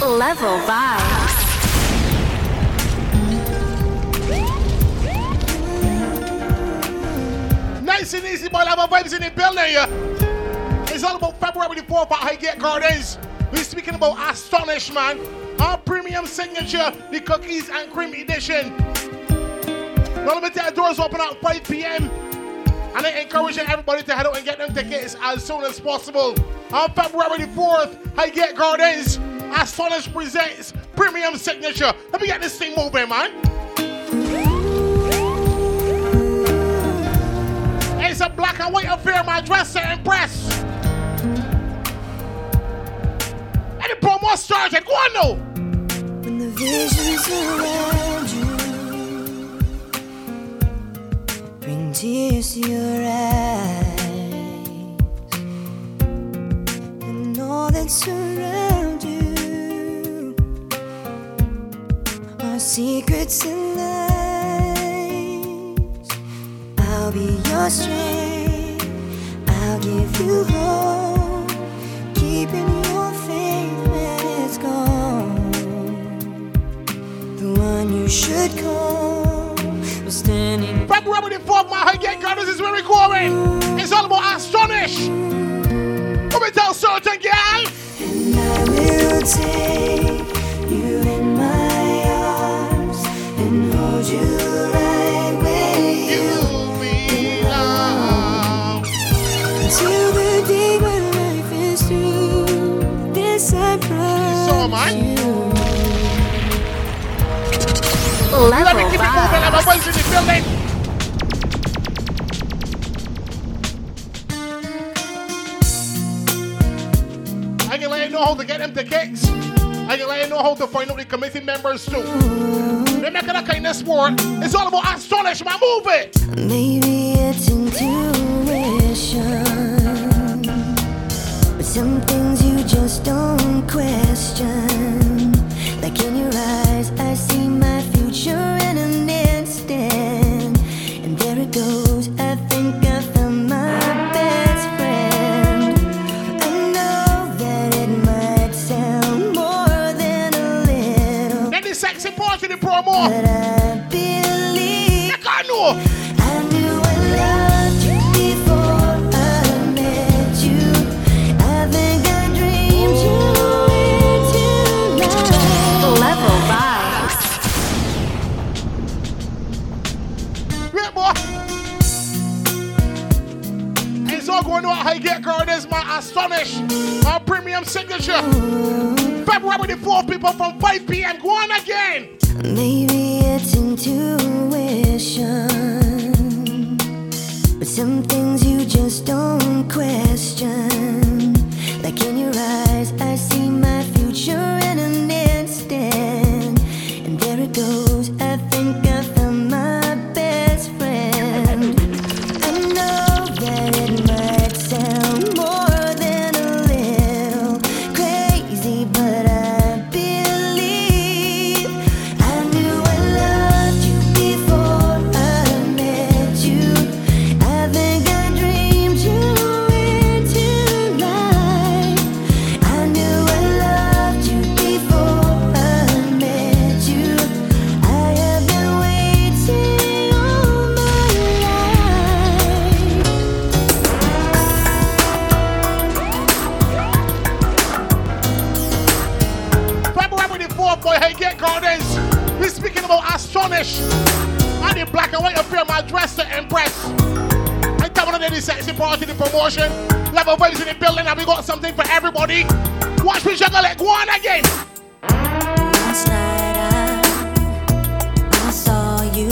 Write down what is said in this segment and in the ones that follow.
Level vibes. Nice and easy, boy. Level vibes in the building. It's all about February the 4th at Highgate Gardens. We're speaking about Astonish, man. Our premium signature, the cookies and cream edition. Now let me tell you, doors open at 5 p.m. And I'm encouraging everybody to head out and get them tickets as soon as possible. On February the 4th, Highgate Gardens, Astonish presents premium signature. Let me get this thing moving, man. It's a black and white affair, my dress to impress. And the promo started. Go on now. When the visions around you bring tears to your eyes, and all that surround secrets and lies. I'll be your strength. I'll give you hope, keeping your faith when it's gone the one you should call was standing. February the 4th, my Highgate Gardens is where we're going. It's all about Astonish. Let me tell certain girl. And I will take promise So, man. you. You let me Level keep it moving. I'm a vibes. in the building. I can let you know how to get them tickets. I can let you know how to find out the committee members too. They're not gonna kind of sport. It's all about astonish, man. Move it. Maybe it's intuition, but some things you just don't question. Like in your eyes, I see my future in an instant, and there it goes. I think I found my best friend. I know that it might sound more than a little, Then the sexy part the promo. Astonish, our premium signature. February the 4th, people from 5 p.m. Go on again. Maybe it's intuition, but some things you just don't question. Like in your eyes, I The 4th, boy, Highgate Gardens. We're speaking about Astonish. And the black and white affair, my dress to impress. I tell one of the sexy part of the promotion. Level vibes in the building, and we got something for everybody. Watch me juggle it. Go on again. Last night I, I saw you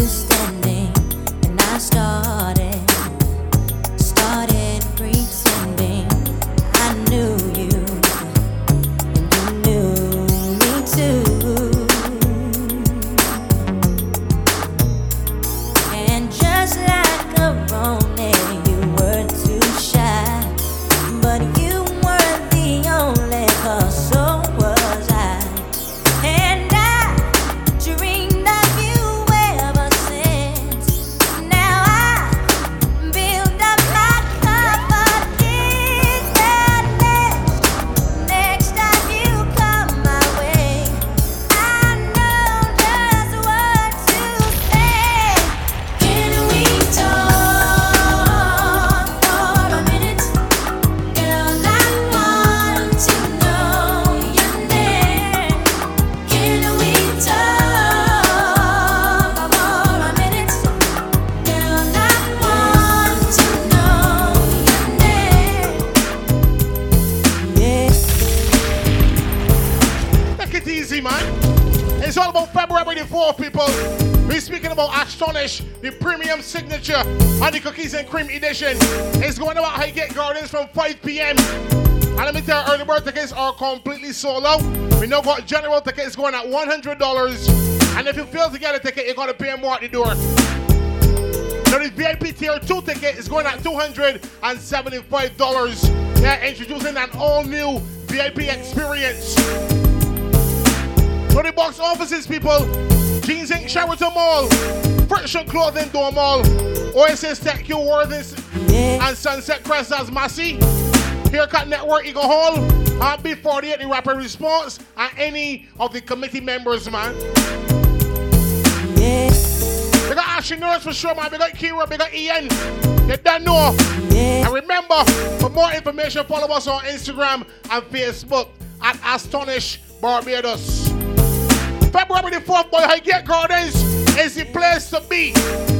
out. We know got general tickets going at $100. And if you fail to get a ticket, you're going to pay more at the door. Now, the VIP tier 2 ticket is going at $275. They're introducing an all new VIP experience. So the box offices, people. Jeans Inc. Sheraton Mall. Friction Clothing Door Mall. Oasis Tech Q Worthings and Sunset Crest as Massy. Haircut Network Eagle Hall. And B48 the Rapid Response. And any of the committee members, man. Yeah, We got Ashley Norris for sure, man. We got Kira, we got Ian. You don't know. yeah. And remember, for more information, follow us on Instagram and Facebook at Astonish Barbados. February the 4th, boy, Highgate Gardens is the place to be.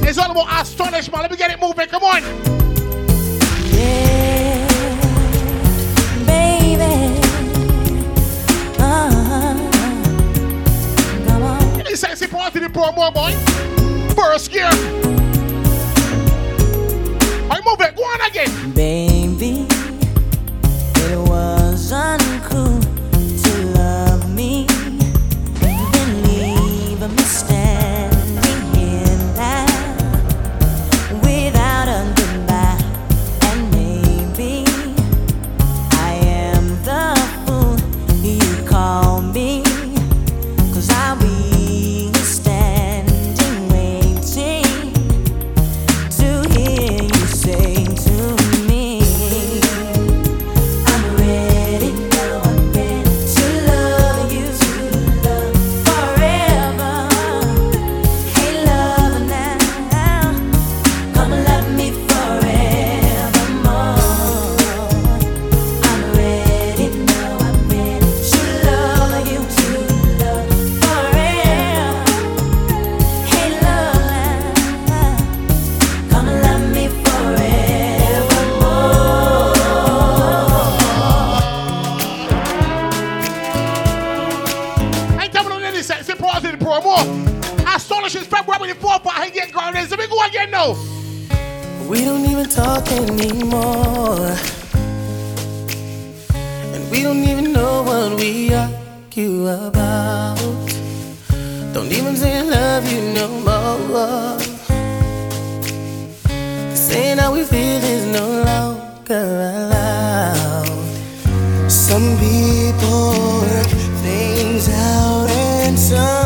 It's all about Astonish, man. Let me get it moving. Come on. Yeah, sexy party the promo, boy. First gear. I move it. Go on again. Baby, promo. Astonish is February the 4th for Highgate Gardens. Let me go again now. We don't even talk anymore. And we don't even know what we argue about. Don't even say I love you no more. saying how we feel is no longer allowed. Some people work things out, and some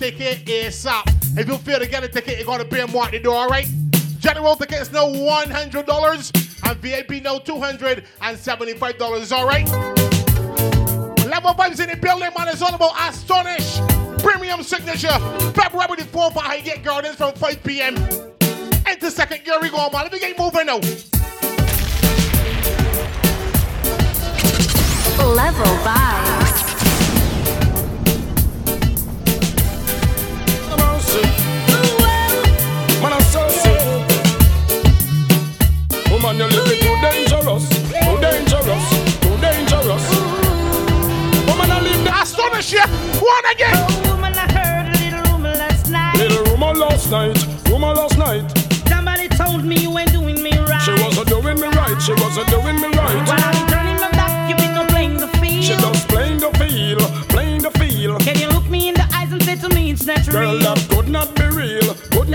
ticket ASAP. If you feel to get a ticket, you're going to pay more at the door, alright? General tickets now $100 and VIP now $275, alright? Level vibes in the building, man. It's all about Astonish. Premium signature. February the 4th at Highgate Gardens from 5 p.m. Into second gear, we go, man. Let me get moving now. Level vibes. Woman, you're living too dangerous, too dangerous, too dangerous. Woman, I live the astonish you. One again. Oh, woman, I heard a little rumor last night. Little rumor last night, rumor last night. Somebody told me you ain't doing me right. She wasn't doing me right, she wasn't doing me right. While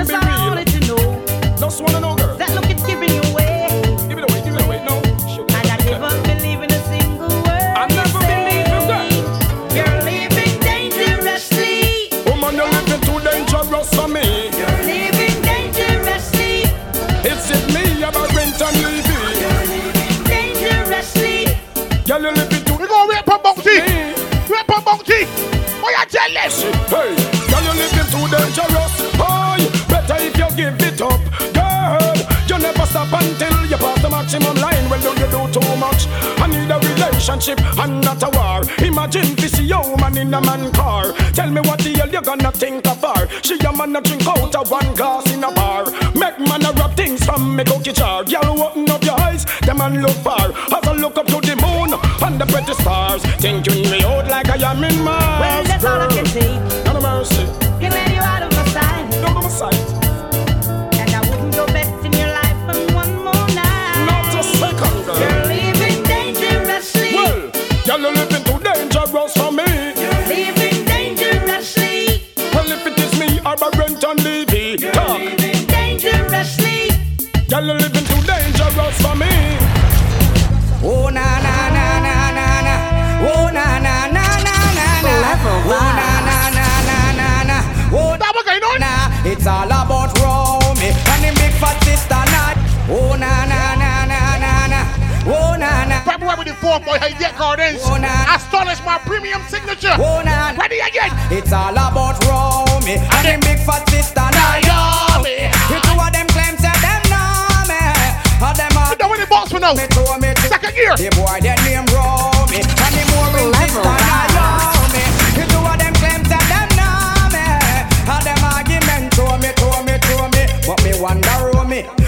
be real. Maximum line. Well, don't you do too much? I need a relationship and not a war. Imagine this man in a man car. Tell me what the hell you gonna think of her? She a man a drink out of one glass in a bar. Make man a rub things from me cookie jar. Girl, open up your eyes, the man look far. As I look up to the moon and the pretty stars, thinking me out like I am in Mars. Well, that's all I can say. No mercy, fat sister not. Oh na na na na na na. Oh na na. February the 4th, boy, Highgate Gardens. Oh, nah. Astonish my premium signature. Oh na. na. Ready again. It's all about Romy and the big fat sister. Naomi. You two of them claims that them know me. All them are know when the box for now. me to me to. Second year. The boy that name Romy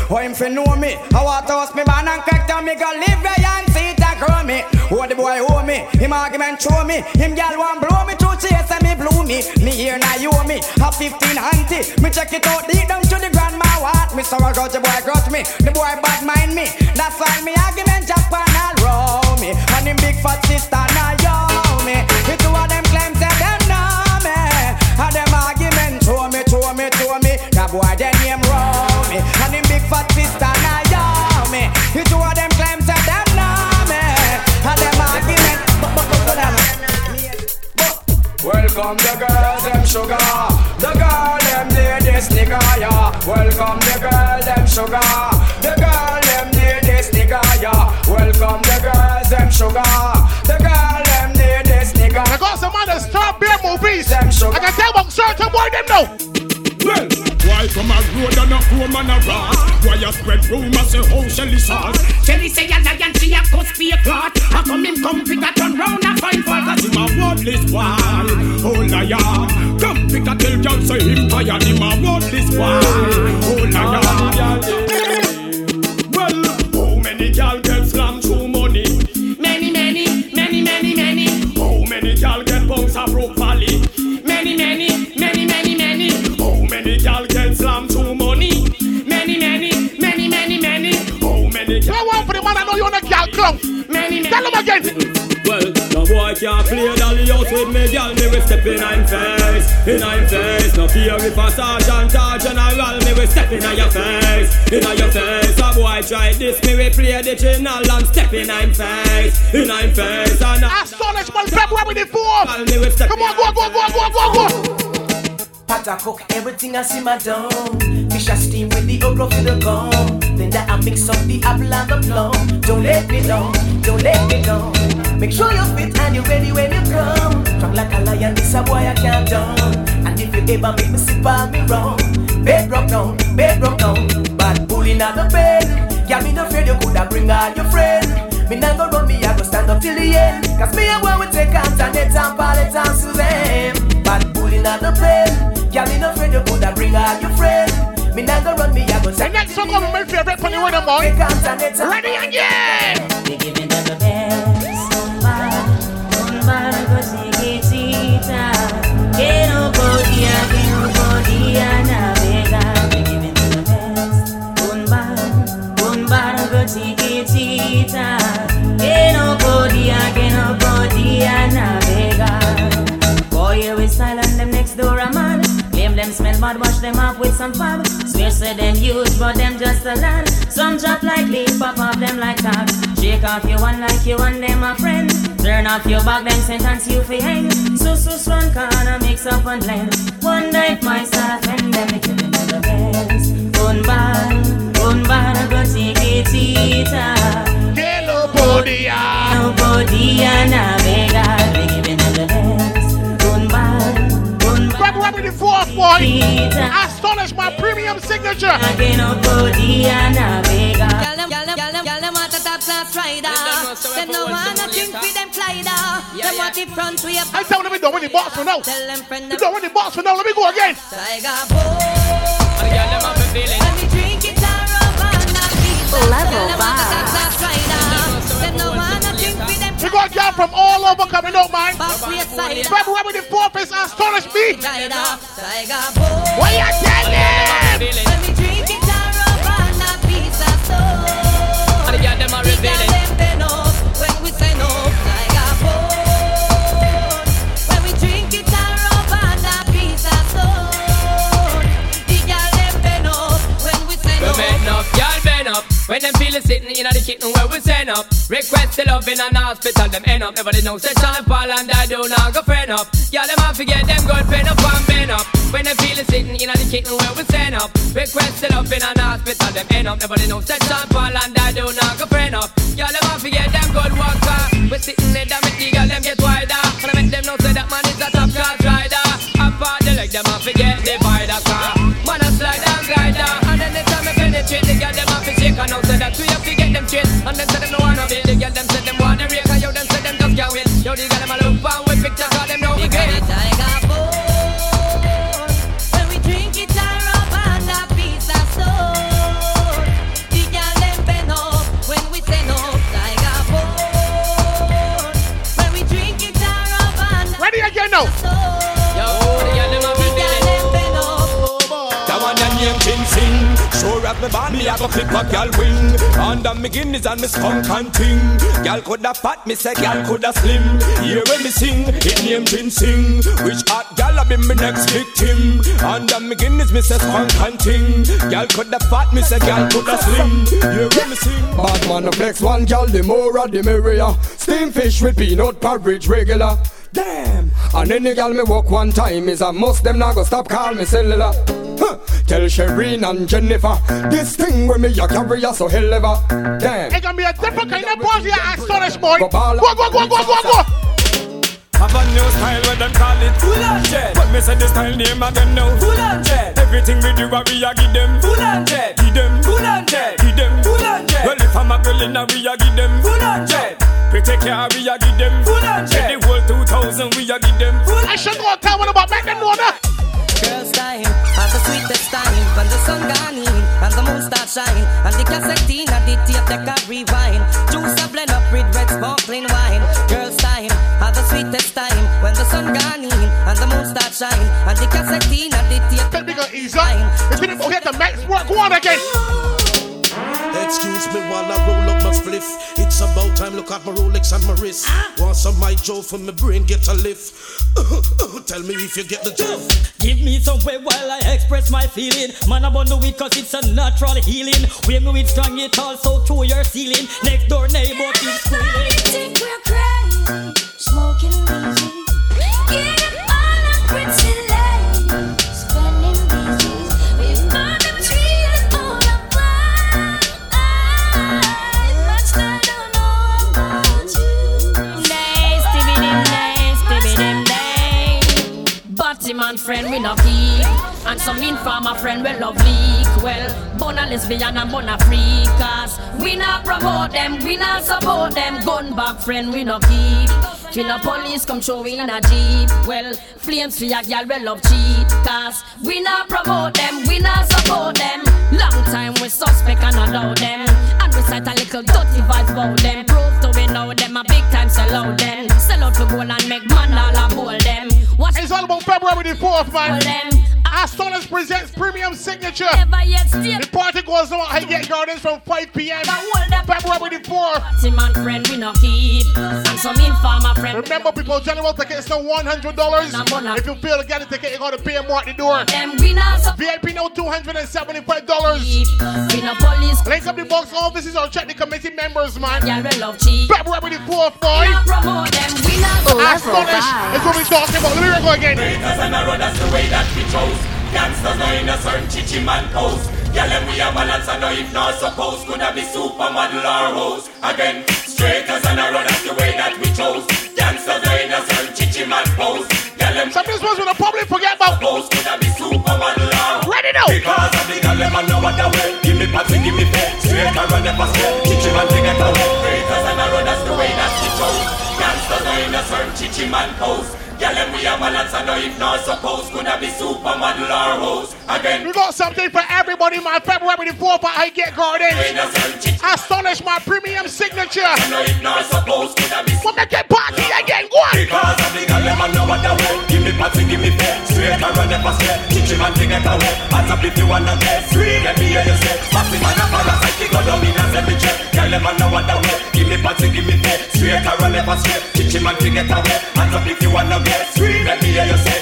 who him fi know me. I toast me man and crack down me go live where and see a grow me. Who the boy owe me, him argument show me. Him gal want blow me to chase and me blew me. Me here now you owe me, a 15 auntie. Me check it out deep down to the grandma what. Me so I got the boy grudge me, the boy bad mind me. That's why me argument Japan all row me. And him big fat sister now yo me. Me two of them claims that them know me. And them argument show me, show me, show me. That boy Welcome the girls, them sugar. The girl, them ladies, nigga, yeah. Welcome the girl, them sugar. The girl, them ladies, nigga, yeah. Welcome the girls, them sugar. The girl, them ladies, nigga. I got some other star beer movies. Them sugar. I can tell about certain boy them know. From a road and a home and a rat? Why you spread rumors say how Shelly sauce? Shelly say a lion, she a cuss be a clot. How come him come pick a turn round and find for Cause him a wordless boy, oh liar Come pick a tell girl say him tired Him a wordless boy, can't play dolly out with me, girl. Me we step in I'm face, in I'm face. No fear if a sergeant or general, me we step in your face, in your face. A boy try this, me we play the general and step in I'm face, in I'm face. And a Astonish my February the 4th. we step Come on, go, go, go, go, go, go. Pot I cook everything I see my down. Fish I steam with the okra for the gum. Then that I mix up the apple and the plum. Don't let me down, don't let me down. Make sure you're fit and you're ready when you come. Strong like a lion, this a boy I can't down. And if you ever make me slip on me wrong, bed rock down, bed rock down. Bad pulling out the bed. Yeah, me no afraid you coulda bring all your friends. Me nah go run, me I go stand up till the end. Cause me and boy we take Antoinette and Paulette and Suzanne. Bad pulling out the bed. Yeah, me no afraid you coulda bring all your friends. Me nah go run, me I go The stand next song gonna be my favorite for the rhythm boy. Take Antoinette and Ready again. Up my and blend. One night myself podía. No podía navegar, we giving them the best. Un bar, un bar. The 4th, boy. Astonish my premium signature. que no podía navegar. Rider. Them no wanna drink with them Clyde. Them want it front way I tell them we don't win the box for now. Tell them friend You don't win the box for now. Let me go again. Tiger boy. When we drink with them We got y'all from all over coming out, man. back way side. The 4th is astonish me. Tiger, Tiger boy. What you telling? When we drink it a rum and a pizza. So. And the girl them a The revealing. When them feel it sitting in the kitchen where we send up. Request the love in an hospital, them end up. Nobody knows that Sean Paul and I do not go friend up. Y'all them a forget them good pen up and bend up. When them feel it sitting in the kitchen where we send up. Request the love in an hospital, them end up. Nobody knows that Sean Paul and I do not go friend up. Y'all them a forget them good worker. We sitting there, that make the girl them get wider. And I make them know say that man is a top class rider. Apart the leg, them a forget the Yo the girl As me band, me a go flip a gal wing Under me Guinness and me skunk and ting. Gal coulda fat, me say gal coulda slim. Hear when me sing, it name Chin Sing. Which hot gal a be me next victim Under me Guinness, me say skunk and ting. Gal coulda fat, me say gal coulda slim. Hear when me sing. Bad man a flex one gal, the more a the merrier. Steam fish with peanut porridge regular. Damn! And any gal me walk one time is a must. Them not go stop call me cellular. Huh. Tell Shireen and Jennifer this thing with me you carry ya so hell ever. Damn! It's gonna be a different kind of party at Astonish, boy. Go Go, ball. go, go, go, go, go. Have a new style where them call it. Full on jet. But me say the style name of them now. Full on jet. Everything we do we a give them. Full on jet. Give them. Full on jet. Give them. Full on jet. Well if I'm a girl in a we a give them. Full on jet. Pretty care we a give them. Full on jet. The whole 2000 we a give them. Full I should go tell one about make them know that. Girls time, has the sweetest time When the sun gone in and the moon start shine And the cassette in and the tape they can rewind. Juice a blend up with red sparkling wine. Girls time, has the sweetest time When the sun gone in and the moon start shine And the cassette in and the tape me go ease up. If you didn't go hit the max work, go on again. Excuse me while I roll up my spliff. It's about time, look at my Rolex and my wrist. Want some my Joe for my brain get a lift. Tell me if you get the drift. Give me some way while I express my feeling. Man, I want to do it cause it's a natural healing. Wear me with strong, it also through your ceiling. Next door neighbor keeps squealing. think we're crazy, smoking easy. Getting all our pretty man friend we no keep, and some informer friend we love leak. Well, bona lesbian and bona freakers. We not promote them, we not support them. Gun back friend we no keep. Feel the police come show in a jeep. Well, flames for your girl we love cheat. Cause we not promote them, we not support them. Long time we suspect and allow them. And we cite a little dirty vibes about them. Prove to we know them a big time sell out them. Sell out for gold and make man all a them. Watch It's all about February the 4th, man. All them. Astonish presents premium signature. Never yet steal. The party goes on at Highgate Gardens from 5 p.m. February the 4th. Party man friend we no keep. And some informer friend. Remember, people, general tickets now $100. If you fail to get a ticket, you gotta pay more at the door. Them we not support. VIP now $275. We no police. Link up the box offices or check the committee members, man. Y'all love cheat. February the 4th, boy. We not promote them. We not Astonish is what we're talking about. Let me go again. Breakers and a road, that's the way that we chose. Gangsters no in a certain chichi man pose. Gyal them we a balance and no if not suppose. Coulda be supermodel or rose. Again, straight as an road, that's the way that we chose. Gangsters no in a certain chichi man pose. Gyal them Some of these ones will probably forget about. pose. Coulda be supermodel or Ready now. Because of the gyal them a know what the way. Give me party, give me pay. Straight run never stay. Chichi man thing get away. Straight as an road, that's the way that we chose. Youngsters know in a certain chichi man pose. Girl, them we a balance and no if not suppose Coulda be supermodel or host Again. We got something for everybody my February the 4th at Highgate Garden. Astonish my premium signature. No if not suppose Coulda be We'll make it party again, go on. Because of the girl, them a know what the way Give me party, give me pay Straight or run never stay Teach him and to get away. Hands up if you wanna get Scream, let me hear you say Massive man a parasite, he go down in a cemetery Girl, them a know what the way Give me party, give me pay Straight or run never stay Teach him and to get away. Hands up if you wanna get Scream, let me hear you say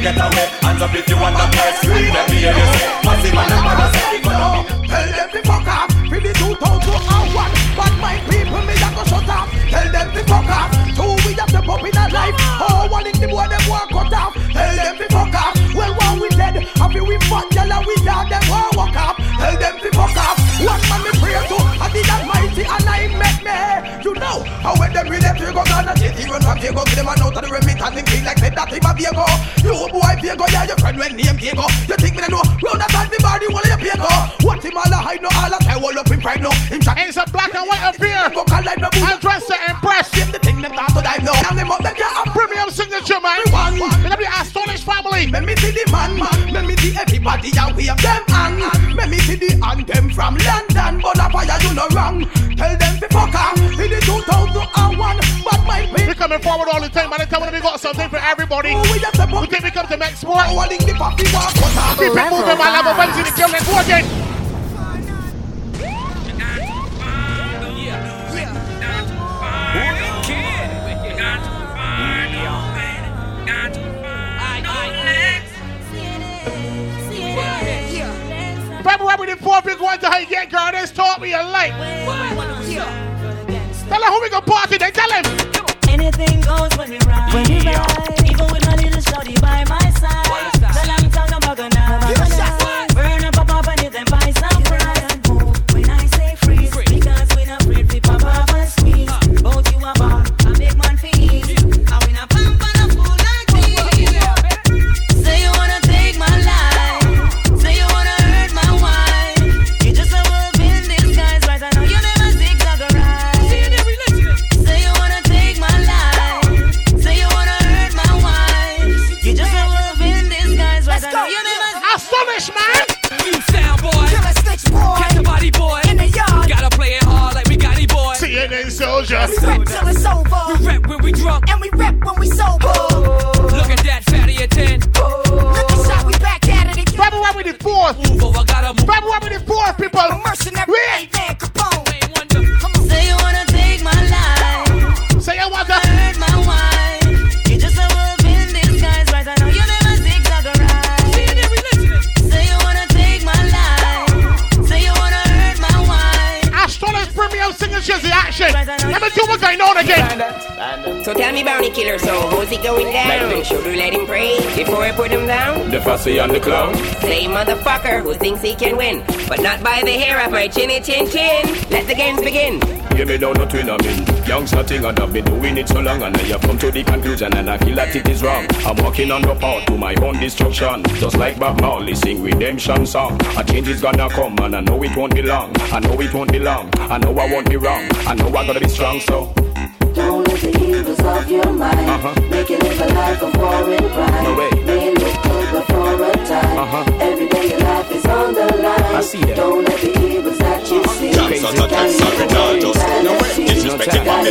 get away. Hands up if you wanna Scream, let me hear you 你先别跑。The walk What up Keep it moving my level Wednesday the killing go again February the 4th, we're going to Highgate Gardens. Taught me a light. Tell her who we gonna party, then Nothing and I've been doing it so long And I have come to the conclusion and I feel that it is wrong. I'm walking on the path to my own destruction. Just like Bob Marley sing redemption song. A change is gonna come and I know it won't be long. I know it won't be long. I know I won't be wrong. I know I gotta be strong so. Don't let the evils of your mind Uh-huh. make you live a life of war and crime.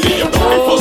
Bad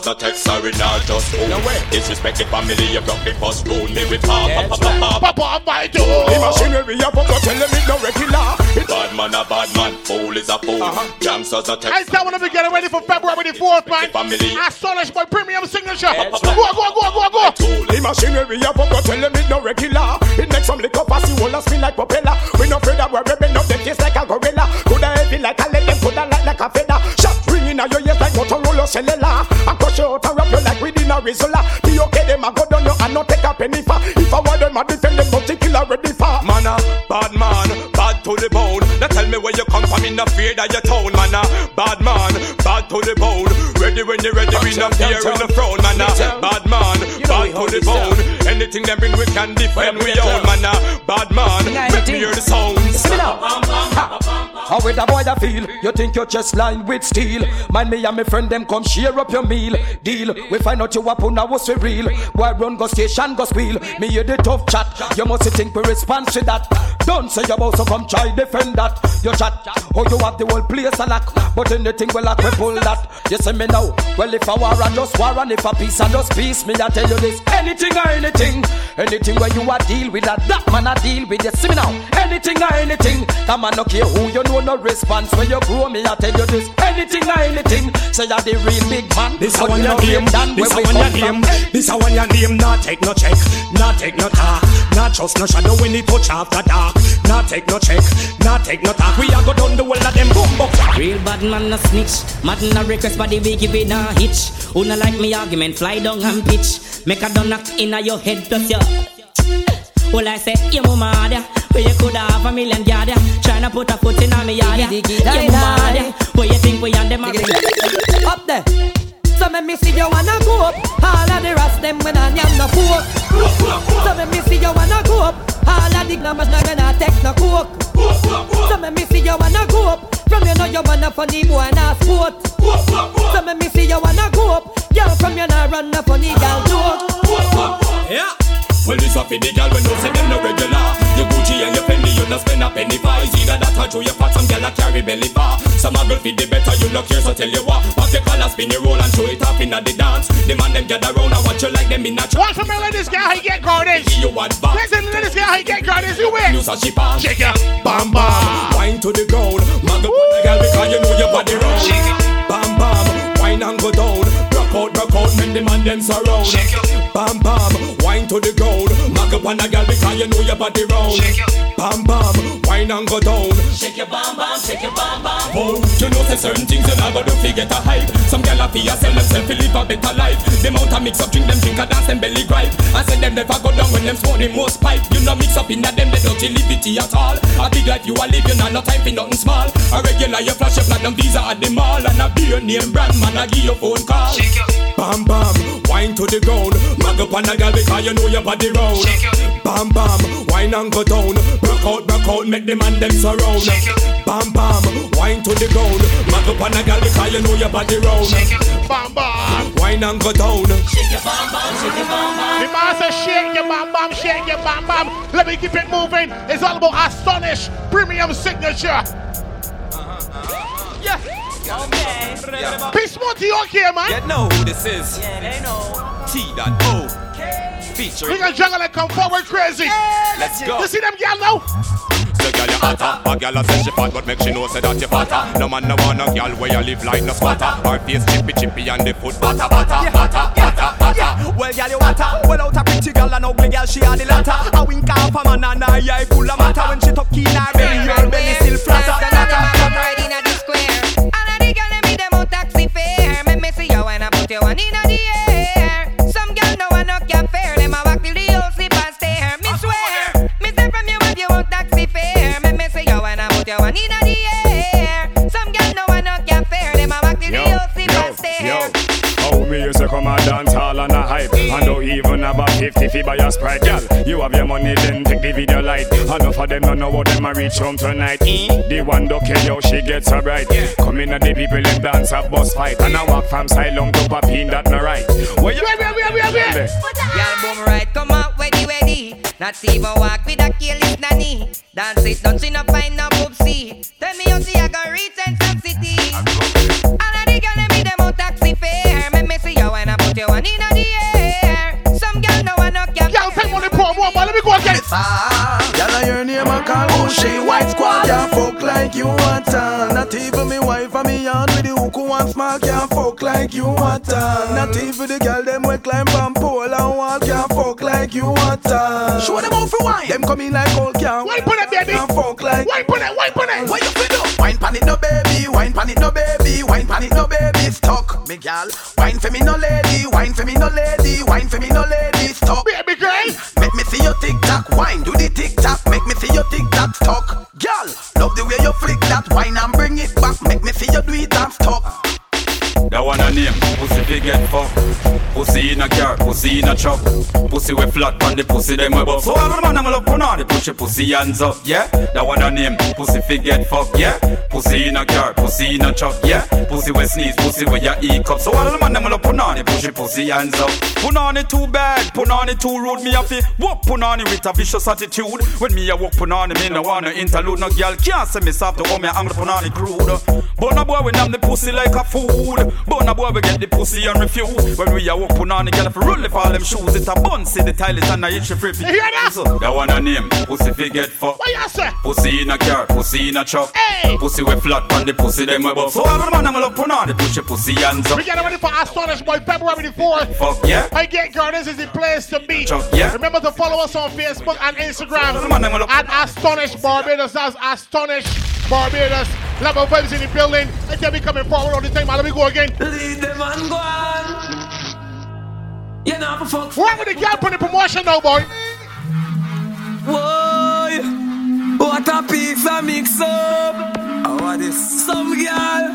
Gangsters a text sorry not just fool. Disrespect the family, you broke the first rule. Me with pop, pop, Papa, I'm my The door. machinery up, I'm not telling me no regular. Bad man a bad man, fool is a fool. Uh-huh. Gangsters a I text. tell them to get ready for February the 4th, man. Family. Astonish my premium signature. Go, go, go, go, go. The machinery up, I'm not telling me no regular. It makes some liquor pass you a spin like propeller. We no afraid that we're ripping up them taste like a gorilla. Coulda heavy like a lead, them coulda light like a feather. Shot ringing out your ears your cellular. I crush you out and wrap you like within a rizola. Be okay, them I go down you and not take a penny for. If I want them, I defend them, but they killer ready for. Man, a bad man, bad to the bone. Now tell me where you come from, in the fear that you town. Man, a bad man, bad to the bone. Ready when you're ready, we not fear in the throne. Man, a bad man, bad to the bone. Anything them bring, we can defend. We own, man, a bad man. Make me hear the sound. How with a boy that feel? You think you're just lined with steel? Mind me and my friend them come share up your meal. Deal. We find out you up on was we real. Boy run go station go squeal. Me hear the tough chat. You must think we respond to that. Don't say you about so come try defend that. You chat. Oh you have the whole place a lock. But anything will lock we pull that. You see me now. Well if a war and just war and if a peace and just peace. Me I tell you this. Anything or anything. Anything where you a deal with that. That man a deal with you. See me now. Anything or anything. That man no care who you know no response when you grow me. I tell you this. Anything or anything. Say you're the real big man. This But a one you your know name, than this a where we one your come name, this a one your name. Not take no check, not take no talk, not trust no shadow when it touch after dark. Not take no check, not take no talk. We a go down the wall of them boom boom. Real bad man no snitch, mad no request body we give it a hitch. Who no like me argument, fly down and pitch. Make a done knock inna your head plus your. Well I say, you mama there, where you could have a million yard there. Tryna put a foot in a me yard there. You mama there, where you think we on them a Up there. So me me see you wanna go up. All of the rest them when I am no coke. So me me see you wanna go up. All of the numbers not gonna take no coke. So me me see you wanna go up. From you know you wanna funny boy and a sport. So me me see you wanna go up. Girl from you nah run no funny girl joke. Yeah. Well, this a for the gal when no say them no regular. Your Gucci and your Fendi, you no spend a penny for. It's either that or through your fat, some gal a carry belly bar. Some a girl feed the better, you no care, so tell you what. Pop your collar, spin your roll and show it off inna the dance. The man them gather round and watch you like them in a Watch me, let this guy how you get gardens. You what back? Listen, let this guy how you get gardens. You win. News a she pass. Shake ya. Bam bam. Wine to the ground. Mag up on the gal because you know your body round. Bam bam. Wine and go down. Rock out, rock out, make the man them surround. Bam bam. Wine to the ground. Mag up on the gal because you know your body round. Bam bam. Wine and go down. Shake your bam bam. Shake your bam bam. Oh, you know say certain things you never do fi get a hype. Some gal a fi a sell themself fi live a better life. Them out a mix up drink them drink a dance them belly gripe. I say them never go down when them smoke the most pipe. You know mix up inna them they don't liberty at all. A big life you a live you know no time for nothing small. A regular you flash your platinum visa at the mall and a beer name brand man a give you phone call. Bam bam, wine to the ground. Mag up on a gal because you know your body round. Bam bam, wine and go down. Rock out, rock out, make the man them surround. Bam bam, wine to the ground. Mag up on a gal because you know your body round. Bam bam, wine and go down. Shake your bam bam, shake your bam bam. The man says shake your bam bam, shake your bam bam. Let me keep it moving. It's all about Astonish Premium Signature. Uh-huh. Yeah. Okay. Peace more to you okay, man. You know who this is. Yeah, they know. T dot O. Featuring. We gonna jungle and come forward crazy. Let's go. You see them gal now? Say girl you hotter A girl a say she fat but make she know say that you fatter No man no want a girl where you live like no squatter Her face chippy chippy and the foot butter butter butter butter butter yeah. Well, girl, you want her. Well, out a pretty girl, an ugly girl, she had the latter. A wink off a man and her eye full of matter. When she tuck in her belly, have a 50 fee by your sprite Girl, you have your money then take the video light Enough of them don't know what them a reach home tonight eh? The one don't care how she gets so bright Come in and the people in dance a bus fight And I walk from silent to papin that no right Where you Wait, wait, wait, wait, wait. Girl, boom right, come out, ready, ready. Not even walk with a careless nanny. Dance it, don't see no find no poopsie. Tell me how see I go reach and some city. All of the girl me them on taxi fare. Make me see you when I put you one in the me go. Girl, I your name I call who she white squad. Can't fuck like you want to. Not even me wife and me aunt with the hook who want small. Can't fuck like you want to. Not even the girl them we climb on pole and wall. Can't fuck like you want to. Show them how for wine. Them coming like old can. Wine pon it, baby. Can't fuck like. Wine pon it, wine pon it. What you feel do? Wine pan it no baby, wine pan it no baby, wine pan it no baby. Stuck, me gal. Wine for me no lady, wine for me no lady, wine for me no lady. Stuck, baby tick tock, wine, do the tick tock, make me see your tick tock stuck. Girl, love the way you flick that wine and bring it back, make me see you do it and stuck. That one a name, fi get fucked. Pussy in a car, pussy in a truck. Pussy we flat on the pussy them we buff. So the man I'm love put on the push your pussy hands up, yeah. That one a name, pussy fi get fucked, yeah. Pussy in a car, pussy in a truck, yeah. Pussy we sneeze, pussy we ya eat cup. So all the man I'm love put on the push your pussy hands up. Put on it too bad, put on it too rude. Me a fi walk put on it with a vicious attitude. When me a walk put on it, me no wanna interlude. No girl can't say me soft to go me angle put on it crude. But no boy we nam the pussy like a food. But no boy we get the pussy and refuse. When we a open on the girl fi roll if all them shoes. It a bun see the tile is and I itch free. You hear that? So, that one a name, pussy fi get fucked. What you say? Pussy in a car, pussy in a truck. Hey. Pussy we flat on the pussy them we buff. So all the man I'm put on the push your pussy hands up. We get ready for Astonish Boy February the 4th. Fuck yeah. I get girl, this is the place to be. Chuck, yeah. Remember to follow us on Facebook and Instagram Man, I'm gonna- at Astonish Barbados. That's Astonish Barbados. Level vibes in the building. And they'll be coming forward all the time. Let me go again. Lead them and go on. You know, for fuck. What with the girl for the promotion now, boy? Boy, what a piece of mix up. How are this? Some girl,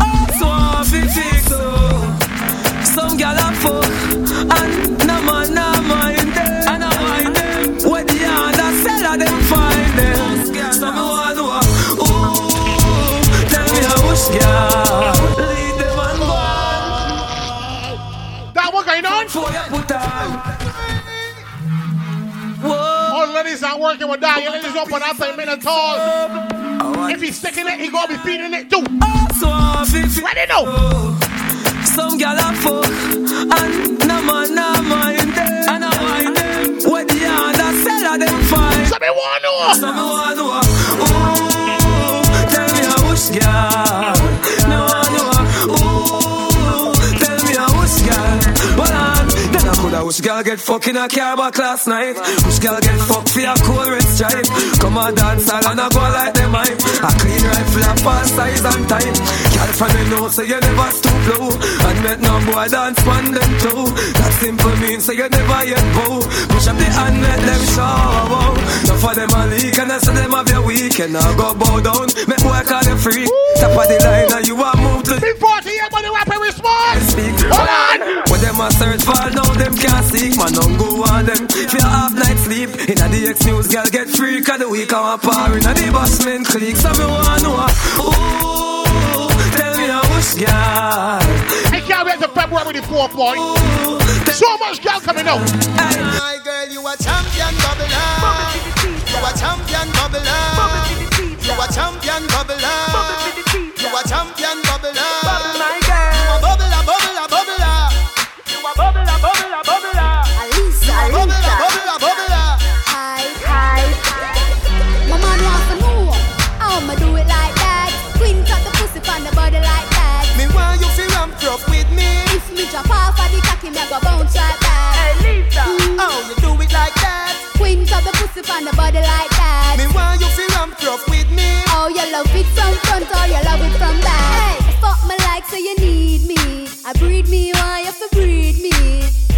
oh, want to fix up. Some girl a fuck, and no man no mind me how much girl. Lead them and go on. That what going on? For you put on. All ladies are working with that. Your ladies put out a minute tall. If he's sticking it, he gonna be feeding it too. So I feel Ready now? Some gal a fuck and no man no mind them. And I mind them. What the other seller them find. Some me want know. Some me want know. Ooh, tell me how much gal. I wish gal get fuck in a car back last night. Wish gal get fucked for a cool red stripe. Come on dance hall and I go like them hype. A clean rifle a pass size and time. Gal from the know say you never stoop low. And make no boy dance man them too. That simple means say you never yet bow. Push up the hand let them show. Now for them a leak and I say them have your weekend. I go bow down. Make boy call you free. Top of the line and you a move to year, but the rapper response. speak. Hold on. When them a search for now, them can't seek. Man, don't go on them. If you half night sleep, in a the X news, girl get free. Cause the week I'm a par in a the busman clique. So me wanna know, ooh, tell me how much girl. I can't wait to February the 4th, boy. So much girl coming out. My girl, you a champion bubbler. You a champion bubbler. You a champion bubbler. You a champion bubbler. My Queen cut the pussy on the body like that. Me want you feel ramp rough with me. Oh, you love it from front or you love it from back. Hey, fuck me like so you need me. I breed me, why you fi breed me?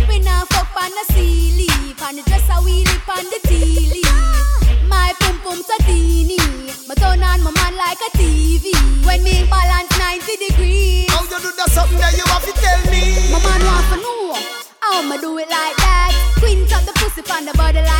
We now fuck on the sea leaf, and the dress a wheelie on the tea leaf. My pum pum so teeny, my turn on my man like a TV. When me balance 90 degrees. How you do that something that you have to tell me? My man want to know how I'ma do it like that. Queen up the pussy on the body like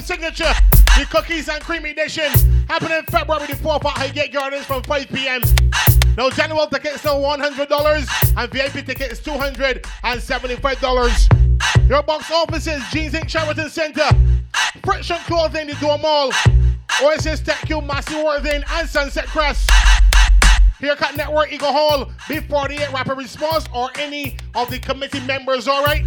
signature. The cookies and cream edition happening February the 4th at Highgate Gardens from 5 p.m. Now, general tickets are $100 and VIP tickets $275. Your box offices, Jeans Inc. Sheraton Center, Friction Clothing, the Door Mall, Oasis Tech Cube, Massy Worthing, and Sunset Crest. Haircut Network, Eagle Hall, B48 Rapid Response, or any of the committee members, all right?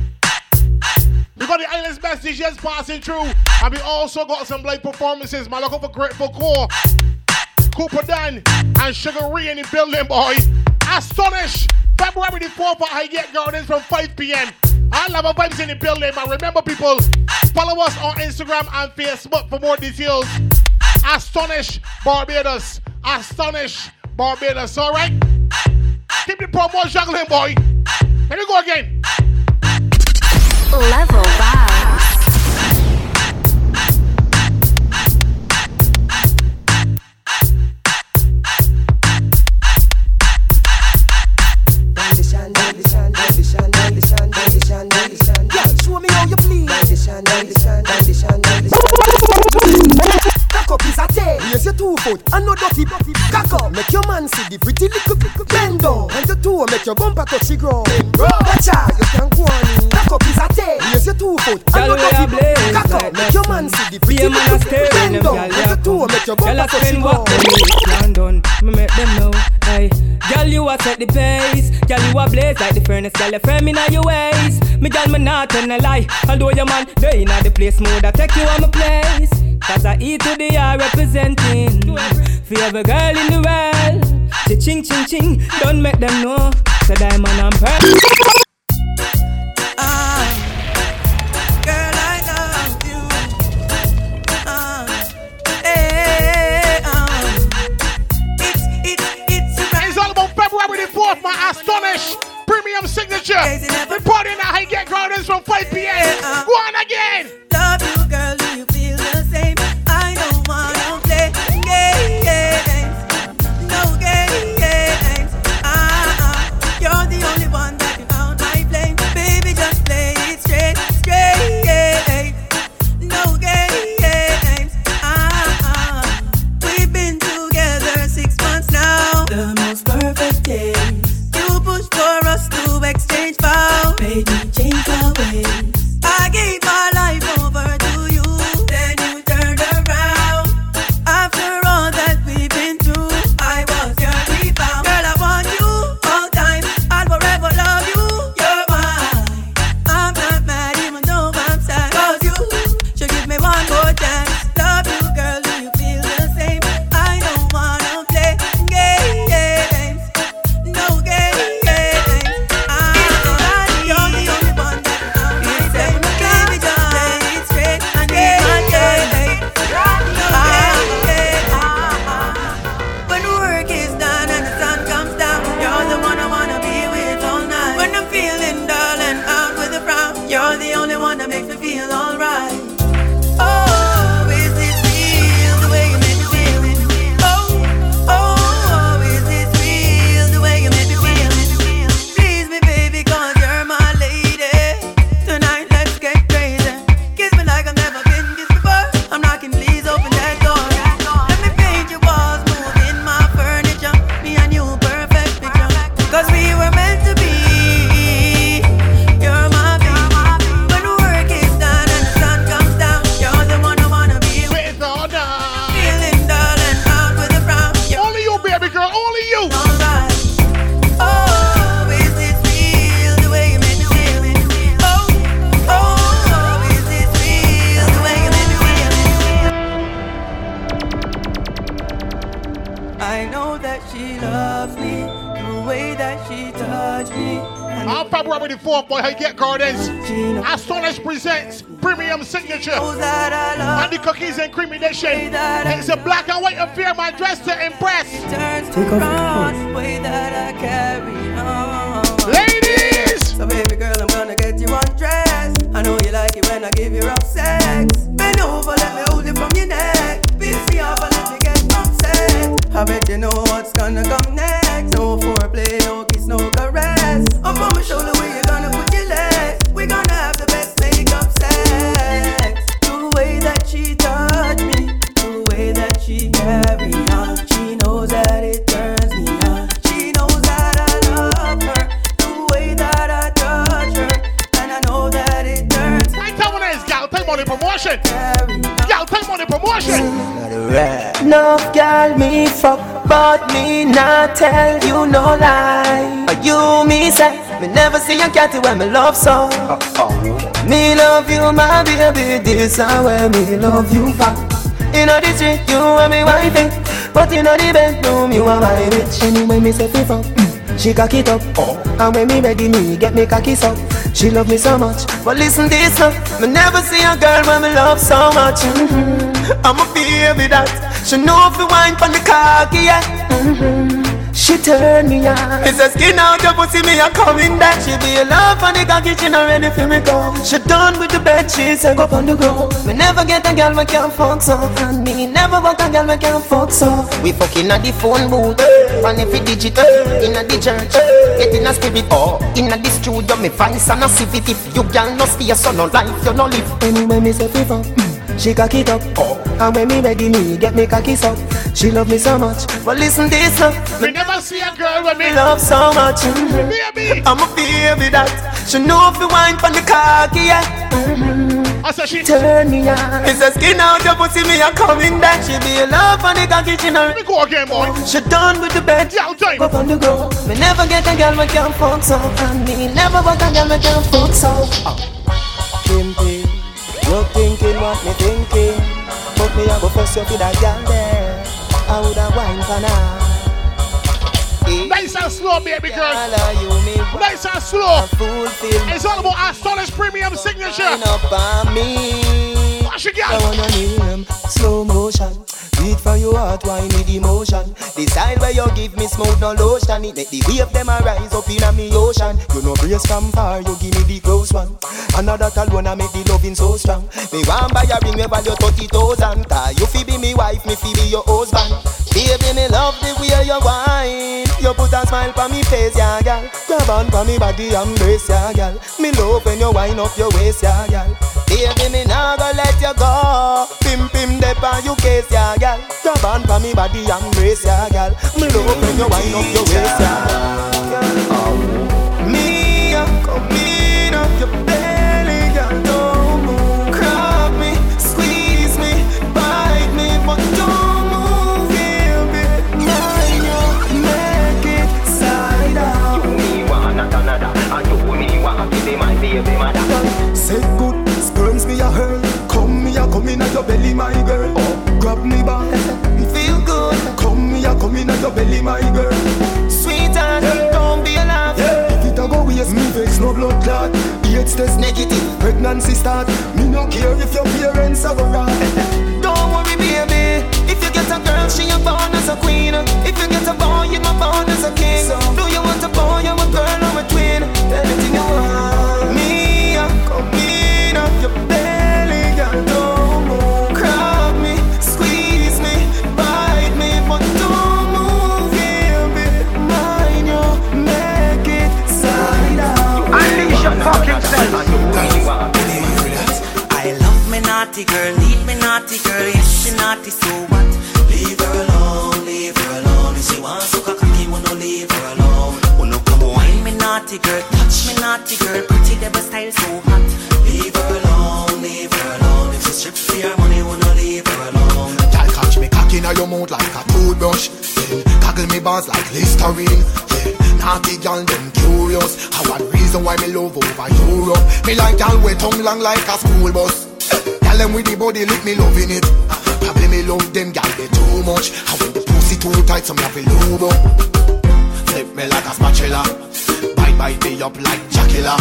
We got the Island's best DJs passing through, and we also got some live performances. My local for Grateful Core, Cooper Dan, and Sugar Ree in the building, boy. Astonish. February the 4th at Highgate Gardens from 5 p.m. I love our vibes in the building, man. Remember, people, follow us on Instagram and Facebook for more details. Astonish Barbados. Astonish Barbados, all right? Keep the promo juggling, boy. Here we go again. A tail. Raise your two foot make your man see the pretty little. And your make your bumper touch the ground. Watch out, you can go on. Cock up is a tail. Raise your two foot. Girl, we a dirty blaze Cock up, make your man see the pretty Be a man a bend down. your toe make your Girl, bumper I touch the spend what? Ground. them reach London Me make them know Hey, girl you a set the pace. Girl you a blaze like the furnace. Girl you firm inna your waist Me girl me not tell a lie. Although your man they inna the place Mood I take you on my place. Cause I eat to the eye representing. For every girl in the world. Ching ching ching. Don't make them know. So diamond and pearl February the 4th, boy, Highgate Gardens. Astonish presents Premium Signature. And the Cookies and Cream Edition. It's a black and white affair, my dress to impress. Take off the way that I carry on. Ladies! So baby girl, I'm gonna get you undressed. I know you like it when I give you rough sex. Bend over, let me hold it from your neck. Piss me off let me get upset. I bet you know what's gonna come next. Oh, no foreplay, no kiss, no caress. Up on my shoulder No girl me fuck, but me not tell you no lie. Are you me say, me never see a catty when me love so. Me love you, my baby, this is where me love you back. In the street, you and me wifey, but in the bedroom, you are my bitch. Anyway, me say fuck. she cock it up. And when me ready, me get me cocky up. She love me so much, but listen this now. Me never see a girl when me love so much. Mm-hmm. I'm a baby that she know if you wine from the cocky, yeah. Mm-hmm. She turn me on. It's a skin out your pussy, me a coming back. She be a love on the cocky, she not ready for me go. She done with the bed, she say go on the ground. We never get a girl we can't fuck so, and me never want a girl we can't fuck so. We fucking at the phone booth, and if it digital, in a the church, get in a spirit, oh, in a the studio, me vice and a civic. If you girl no stay, so no life, you no live. Anyway, me say fever. She cock it up, oh. and when me ready, me get me cocky up. She love me so much, but listen this now. Me never see a girl with me. love so much, mm-hmm. Baby. I'm a baby that she know if you wine from the cocky, yeah. I said she turn me on. It's a skin out your pussy, me a coming back. She be a love on the cocky, she know. Me go again, boy. She done with the bed, yeah, time. Up on the ground. Me never get a girl we can't fuck so, and me never want a girl we can't fuck so. Oh. Pimpin'. You thinking what me thinking But me a go first you for that girl there I woulda wine for now Nice and slow, baby girl. Nice and slow. It's all about Astonish Premium Signature. up on me Wash it. I wanna name slow motion. Beat from your heart, wine with emotion. Decide where you give me smooth no lotion. It make the wave them a rise up in a me ocean. You know brace from far, you give me the close one. Another alone I make the loving so strong. Me want buy a ring me value 30,000 Cause you fi be me wife, me fi be your husband. Baby, me love the way you wine You put a smile on me face, yeah, girl. Grab on for me body, embrace, yeah, girl. Me love when you wind up your waist, yeah, girl Baby, me nah go let you go. Pim, pim, dep on you case, yeah, girl. Grab on for me body, and embrace, yeah, girl. Me love when you wind up your waist, yeah, girl Me, I come in up your belly, girl. Don't move, grab me, squeeze me, bite me But don't move, baby Mind you, make it side out. Me want not another And you me want to be my baby mother. Say good, in at your belly, my girl. Oh, Grab me back, feel good. Come me a come in at your belly, my girl. Sweet and don't be alarmed If it a go waste me vex no blood clot. AIDS test negative, pregnancy start Listerine. Yeah, naughty girl, them curious. How one reason why me love over Europe. Me like girl with tongue long like a school bus. Girl, them with the body lick me loving it. Probably me love them girl they too much. How when the pussy too tight, some have a up. Flip me like a spatula. Bite bite me up like Jackilla.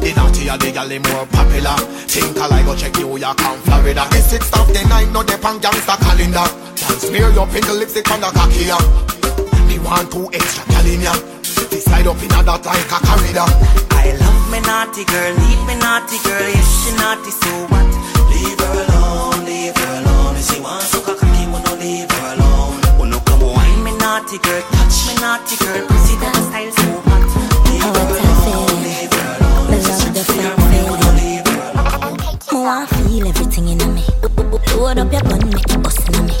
The naughtier the gal, the more popular. Think I like go check New York and Florida. The sixth of the night, no dep on gangsta calendar. Smear your pink lipstick on the cocky. Me want two extra gal in slide up in a that like a corridor. I love me naughty girl, leave me naughty girl, yes she naughty, so what? Leave her alone, leave her alone. If she wants to cock me, wanna leave her alone. Wanna come wine me naughty girl, touch me naughty girl, pussy that style so hot. Leave her alone, leave her alone. If she strip for your money, wanna leave her alone. Me want feel everything in me. Load up your gun, make it bust in me.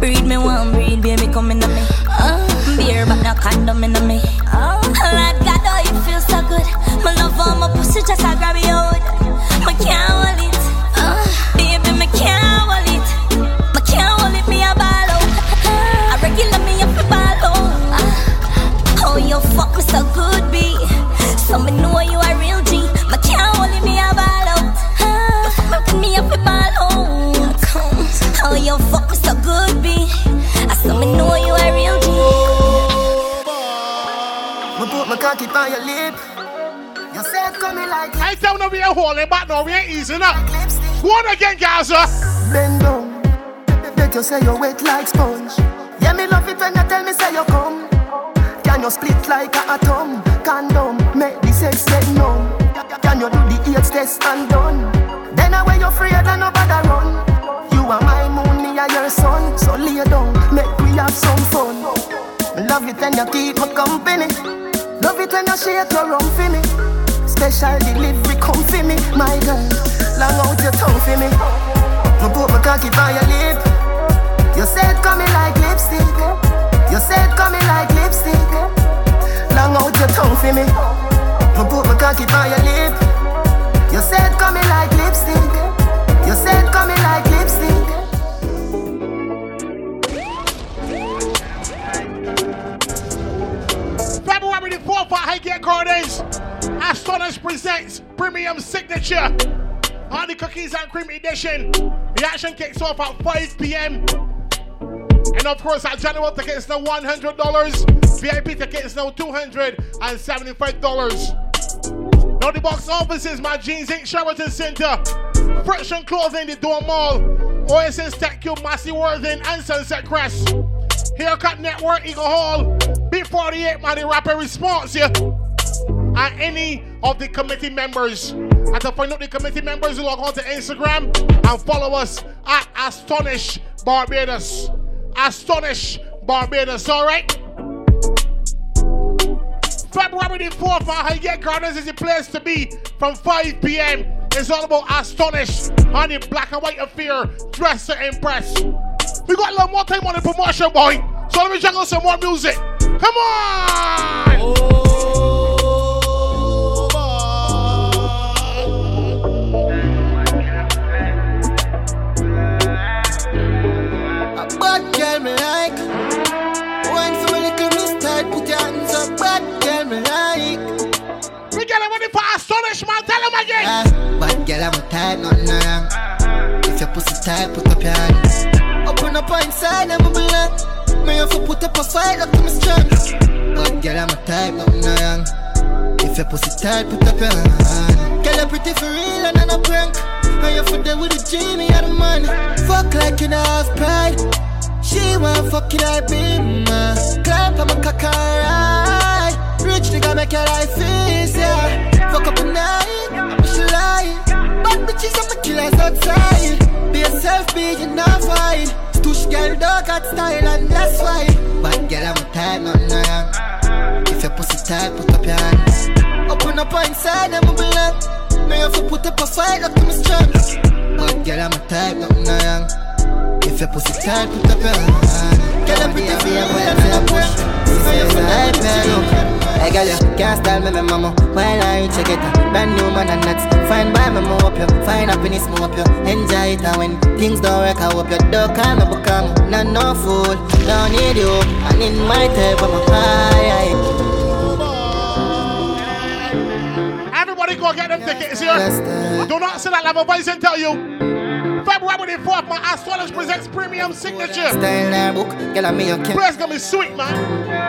Breed me one, breed baby come in condom in me. Easing up. Go on again, Gaza. Bend down. Bet you say you wet like sponge. Yeah, me love it when you tell me say you come. Can you split like a atom? Condom, make the sex get numb. Can you do the AIDS test and done? Then away you afraid and nobody run. You are my moon, me are your sun. So lay down, make we have some fun. Love it when you keep me company. Love it when you shake your rum for me. Special delivery come for me, my girl. Long out your tongue for me. Me put my cocky by your lip. You said coming like lipstick. You said coming like lipstick. Long out your tongue for me. Me put my cocky by your lip. You said coming like lipstick. You said coming like lipstick. February the 4th at Highgate Gardens. Astonish presents Premium Signature. Honey Cookies and Cream Edition. The action kicks off at 5 p.m. And of course, our general tickets now $100. VIP tickets now $275. Now the box offices, my Jeans Inc. Sheraton Center. Friction Clothing, the Door Mall. OSS Tech Cube, Massy Worthing, and Sunset Crest. Haircut Network, Eagle Hall. B48, man, the rapper response, yeah. And any of the committee members. And to find out the committee members, log on to Instagram and follow us at Astonish Barbados. Astonish Barbados, alright? February the 4th at Highgate Gardens is the place to be from 5 p.m. It's all about Astonish on the black and white affair, dress to impress. We got a little more time on the promotion, boy. So let me jungle some more music. Come on! Oh. Ready for Astonish, man. Tell him again. Ah, bad girl I'm a type, nothing wrong. If your pussy tight, put up your hands. Open up inside, I'm a belong. Me have to put up a fight, up to me strong. Bad girl I'm a type, nothing wrong. If your pussy tight, put up your hand. Girl, you pretty for real and not a prank. And you for there with a Jimmy and a man. Fuck like you don't have pride. She want fuck it, I be ma. Clap, I'm a cock alright. Rich nigga make your life easier. Fuck up a night, I'm a she lie. Bad bitches, I'm a killers outside. Be yourself, be you not fine. Stush girl, dog got style and that's why. Bad girl, I'm type, nothing wrong. If your pussy tight, put up your hands. Open up inside, I'm a belong. Have to put up a fight, up to me strong. Bad girl, I'm a type, nothing wrong. If your pussy tight, put up your hand. Girl, I'm pretty for you, boy, I'm a push. Say it's a look. Hey girl, you can't style me, me mama. While I reach you get a brand new man and nuts. Fine by me, me up you Find happiness, me up you Enjoy it and when things don't work, I hope you don't call me become Not no fool, don't need you. And in my type, I'm a high, Everybody go get them tickets here. Do not say that level voice and tell you. February the 4th, my Astonish presents premium signature. Style there, book, girl, I'm me, you can Place gonna be sweet, man.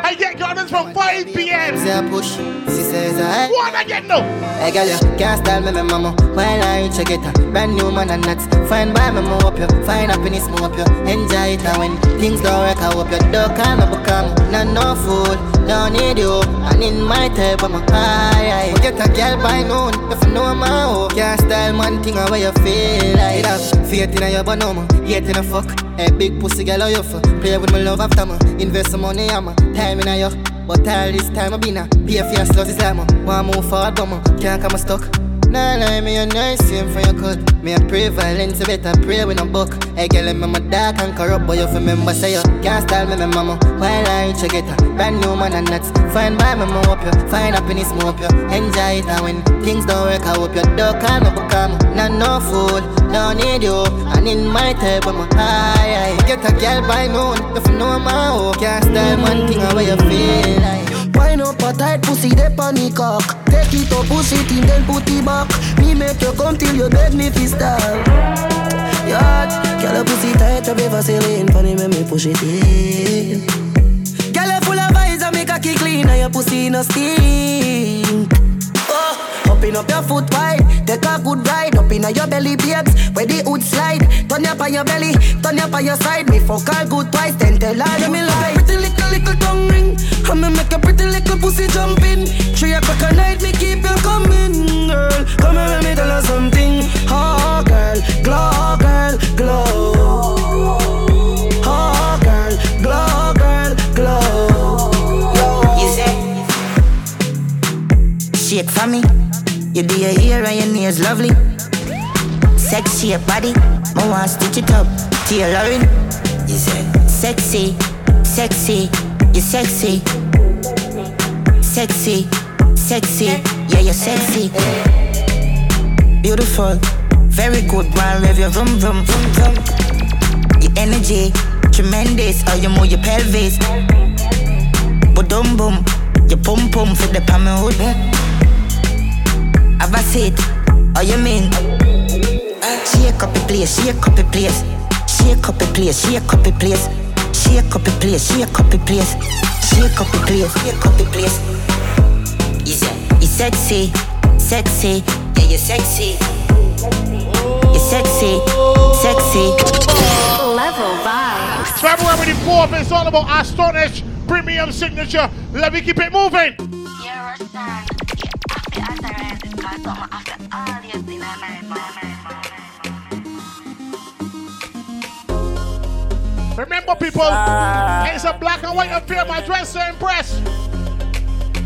Highgate Gardens from 5 p.m. Say I push, she says I What I get no? Hey girl, you can't style me, me mama While I reach you get a brand new man and nuts Fine by me, me up you Find happiness, me up you Enjoy it and when things don't work I hope you don't call me become Not no fool, don't need you. And in my type, I'm a high, high Get a girl by noon. If you know my hoe Can't style man thing how you feel like. It have faith in your bonoma Yet in a fuck. A big pussy girl, how you for Play with my love after me Invest some money, I'm a time in a you but all this time I been a. Pay for your sluts is like me Want move forward but me can't come stuck Nah lie me a nice same for your cut. Me a pray violence you better pray with no book. Hey girl I'm my dark and corrupt but you remember say you Can't style me my mama. While I reach you get a brand new man and nuts? Fine by me up you. Find happiness more up you. Enjoy it and when things don't work I hope you don't call me become Not no fool don't need you. And in my type I'm a high, Get a girl by noon If you know my hoe. Can't style one thing how you feel like Wine up a tight pussy, they panic cock. Take it up, push it in, then put it back. Me make you come till you beg me fi stop. Yacht, girl, a pussy tight, up ever Vaseline. Funny when me push it in. Girl, you full of eyes, I make a kick clean, and your pussy no steam. Oh, Open up your foot wide, take a good ride. Up in your belly, babes, where the hood slide. Turn up on your belly, turn up on your side. Me fuck her good twice, then tell her me lie. Pretty little little tongue ring, I'ma make a pretty little pussy jump in. Three o'clock at night, me keep you coming, girl. Come here, let me tell her something. Oh, girl, glow, girl, glow. Oh, girl, glow, girl, glow. You say, shake for me. You do your hair and your nails lovely. Sexy your body, I want stitch it up. Tailoring. You say, sexy, sexy, you sexy. Sexy, sexy, yeah, you're sexy. Beautiful, very good, man. Rev your vroom, vroom, vroom, vroom. Your energy, tremendous. How you move your pelvis. But boom, boom, your pum pum for the palm hood. Have a seat, how you mean? Shake up the place, shake up the place. Shake up the place, shake up the place. Shake up the place, shake up the place. Shake up the place, shake up the place. You say, you sexy, sexy, yeah, you're sexy. You're sexy, sexy. Level vibes. February the 4th, it's all about Astonish Premium Signature. Let me keep it moving. Remember, people, it's a black and white affair. My dress to impress.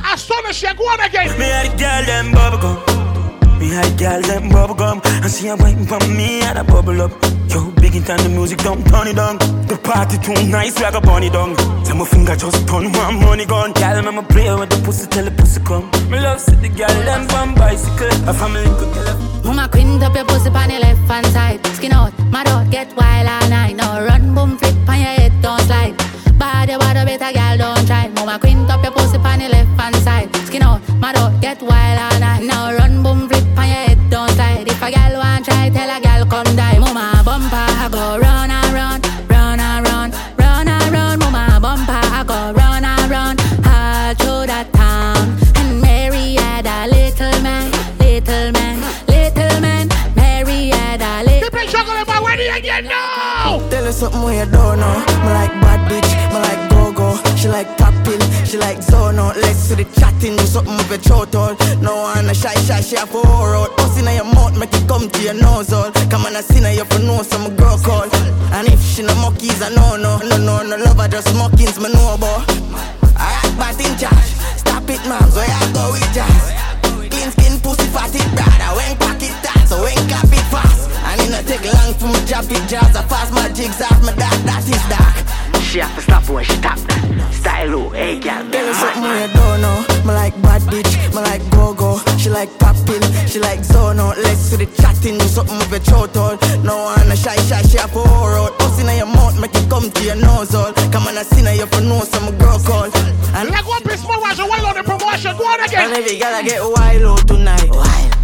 Astonish, you go on again. Me had a girl them bubble gum. Me had a girl them bubble gum. And she a waiting for me and a bubble up. Yo, big in time the music don't turn it down. The party too nice, like a bunny down. So my finger just turn one money gun. Girl, I'ma play with the pussy till the pussy come. Me love see the girl them from bicycle. A family could tell her. Mama quint up your pussy on your left hand side. Skin out, mad out, get wild all night. Now run, boom, flip on your head, don't slide. Bad your body, better girl, don't try. Mama quint up your pussy on your left hand side. Skin out, mad out, get wild like zone out. Let's see the chatting, do something with your throat all. No one a shy shy, she a for out. Puss in your mouth, make it come to your nose all. Come on, I see now you for know some girl call. And if she no monkeys, I know no, no no no love her just mockings, me know about. Alright, but in charge. Stop it, man. So I go with jazz. Clean skin, pussy, fatty, brother. When cock it tight, so when cap it fast. And it no take long for me drop it jazz. I fast my jigs off my dark, that is dark. She have to stop when she tap that. Style low, hey girl. Tell her something where you don't know. Me like bad bitch, me like go go. She like pop pill, she like zone out. Let's see the chatting, do something with your throat all. No one a shy shy, she a for out. Pussy in your mouth, make it come to your nose all. Come on, I see now you for know some girl call. And Like one piece more, Roger, while on the promotion. Go on again. And every girl I get wild out tonight.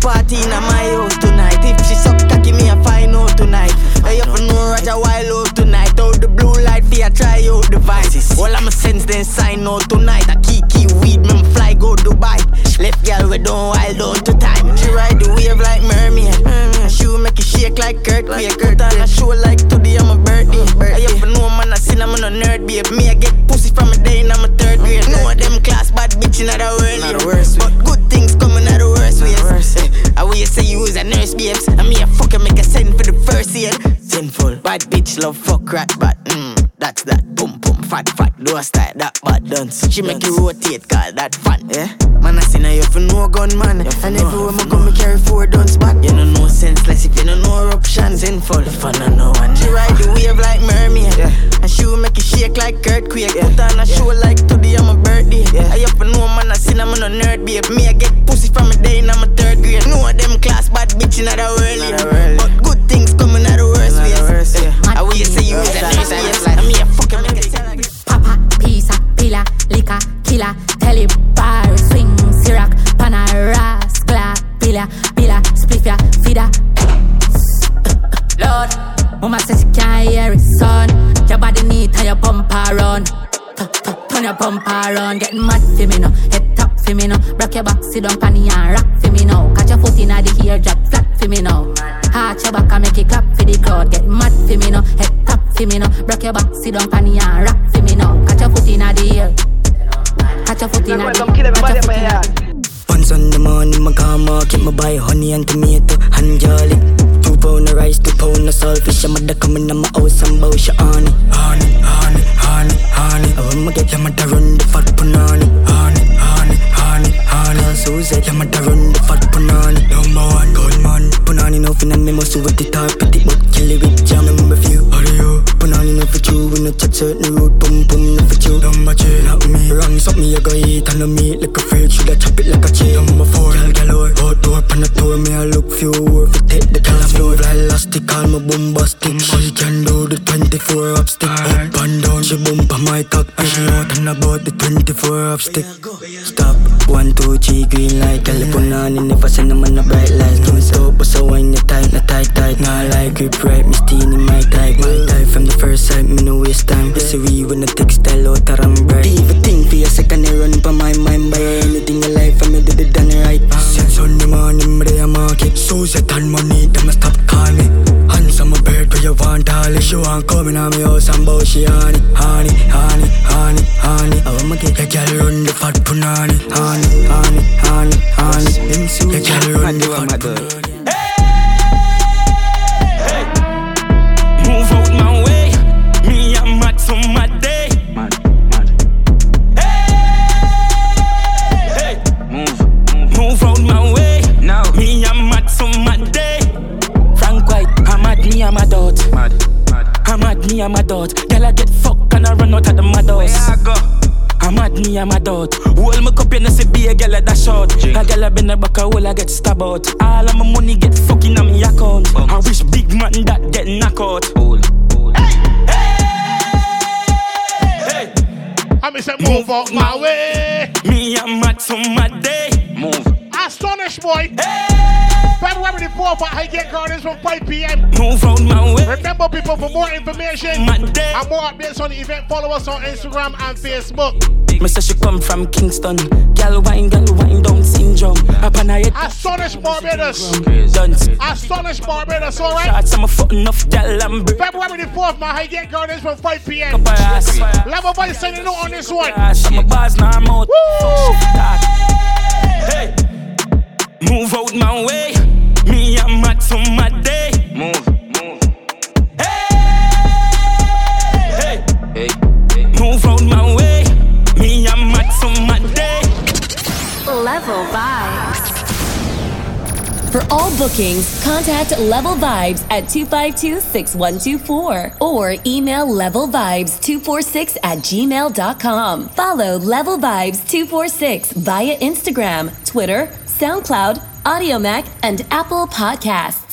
Party in my house tonight. If she suck cocky, me a find out tonight. I up know Roger wild out tonight. Out the blue light, for ya try out the vices. All I'm a sense then sign out tonight. I kiki weed, me fly go Dubai. Left girl we don't wild out to time. She ride the wave like mermaid. She will make it shake like Kurt. We a Kurt on a show like today I'm a birthday. I up know man I seen I'm on a nerd babe. Me I get pussy from a day in I'm a third grade. Know them class bad bitch world. Not the worst But good things coming out the worst ways. I will you say you was a nurse babes. And me a fucker make a send for the first year. Sinful. Bad bitch love fuck rat but mm, that's that. Boom boom fat fat. Do a style that bad dance. She make you rotate call that fun. Yeah. Man I seen her you for no gun man. And everywhere me go me carry four guns back. You know no senseless if you know eruption. Sinful. If I know one. She ride the wave like mermaid. yeah. And she will make it shake like earthquake. Put on a show like today I'm a birthday. I up and know man I seen I'm on a nerd babe. Me I get pussy from a day in I'm a third grade. Know them class bad bitch in the world. yeah. But good things will you say you was a nurse babes. And me a fucking make it sound like Papa, pizza, pila, liquor, killer, telly, bar, swing, syrup, pana, ras, gla, pila, pila, spliffia, fida. Lord, mama says she can't hear it, son. Your body neat and your bumper run. Tu- tu- Turn your bumper on, getting mad for me no. Head top for me no. Rock your back, sit down, panty and rock for me now. Catch your foot in the ear, drop flat for me now. Heart your back and make it clap for the crowd. Get mad for me now. Head tap for me now. Break your back, sit down, and rock for me now. Catch your foot in the ear. Catch your foot in the ear. Catch your Once on the morning, my car market, my buy honey and tomato and garlic. Two pound of rice, two pound of saltfish. I'm mother coming on my house and bow she honey, honey, honey, honey, honey. I want to get your mother run the fat punani, honey, honey, honey, honey. So say your mother run the fat punani. Number one, gunman. Punani no finna me must with the top pretty but kill it with jam. Number few, are you? Punani no for you, we no chat certain road, boom boom no for you. Number two, not me. Run something you go eat and no meat like a freak. Should I chop it like a cheese? Number four, gal galore. Outdoor pan the tour, me I look few worth it. Take the color floor, fly elastic, call me bombastic. She can do the 24 up stick. Up and down, she bump on my cockpit. She out and about the 24 up stick. Stop, one, two, three, green light. Never send them on the bright. Don't stop, but so when you tight, not tight, tight. Not like grip right, me steen in my type. My type from the first sight, me no waste time. See, we when the textile out, I'm bright. Even think for a second, I run by my mind. Buy anything you like for me, did it done right. Since Sunday morning, me there market. So set on money, them a stop call all. She want coming on me house and bow she honey, honey, honey, honey, honey. I want to get your girl run the fat punani, honey, honey, honey, honey. Them so your girl run the fat punani. I'm at me, I'm a dot. Girl, I get fucked and I run out of the mad house. I go? I'm at me, I'm a dot. Hold my cup, you know, see be a girl at that short. A girl I been a back, a hole I get stabbed out. All of my money get fucking on me account. I wish big man that get knock out. I miss it move out my way. Me and Max on my day. Move. Astonish boy. February the 4th at Highgate Gardens from 5 p.m. Move out my way. Remember, people, for more information and more updates on the event, follow us on Instagram and Facebook. Me say she come from Kingston. Gal wine, gal wine down syndrome. Up on head. Astonish Barbados. Astonish Barbados, alright? Shots, I'm a foot enough gal br- February the 4th, my Highgate Gardens from 5 p.m. Up her ass. Level by sending out on this one. I'm a bars now, I'm out. Hey, move out my way. Me and Max on my day. Move, move. Hey, hey, hey. Move out my way. Me and Max on my day. Level Vibes. For all bookings, contact Level Vibes at 252-6124 or email levelvibes246 at gmail.com. Follow Level Vibes 246 via Instagram, Twitter, SoundCloud, Audiomack, and Apple Podcasts.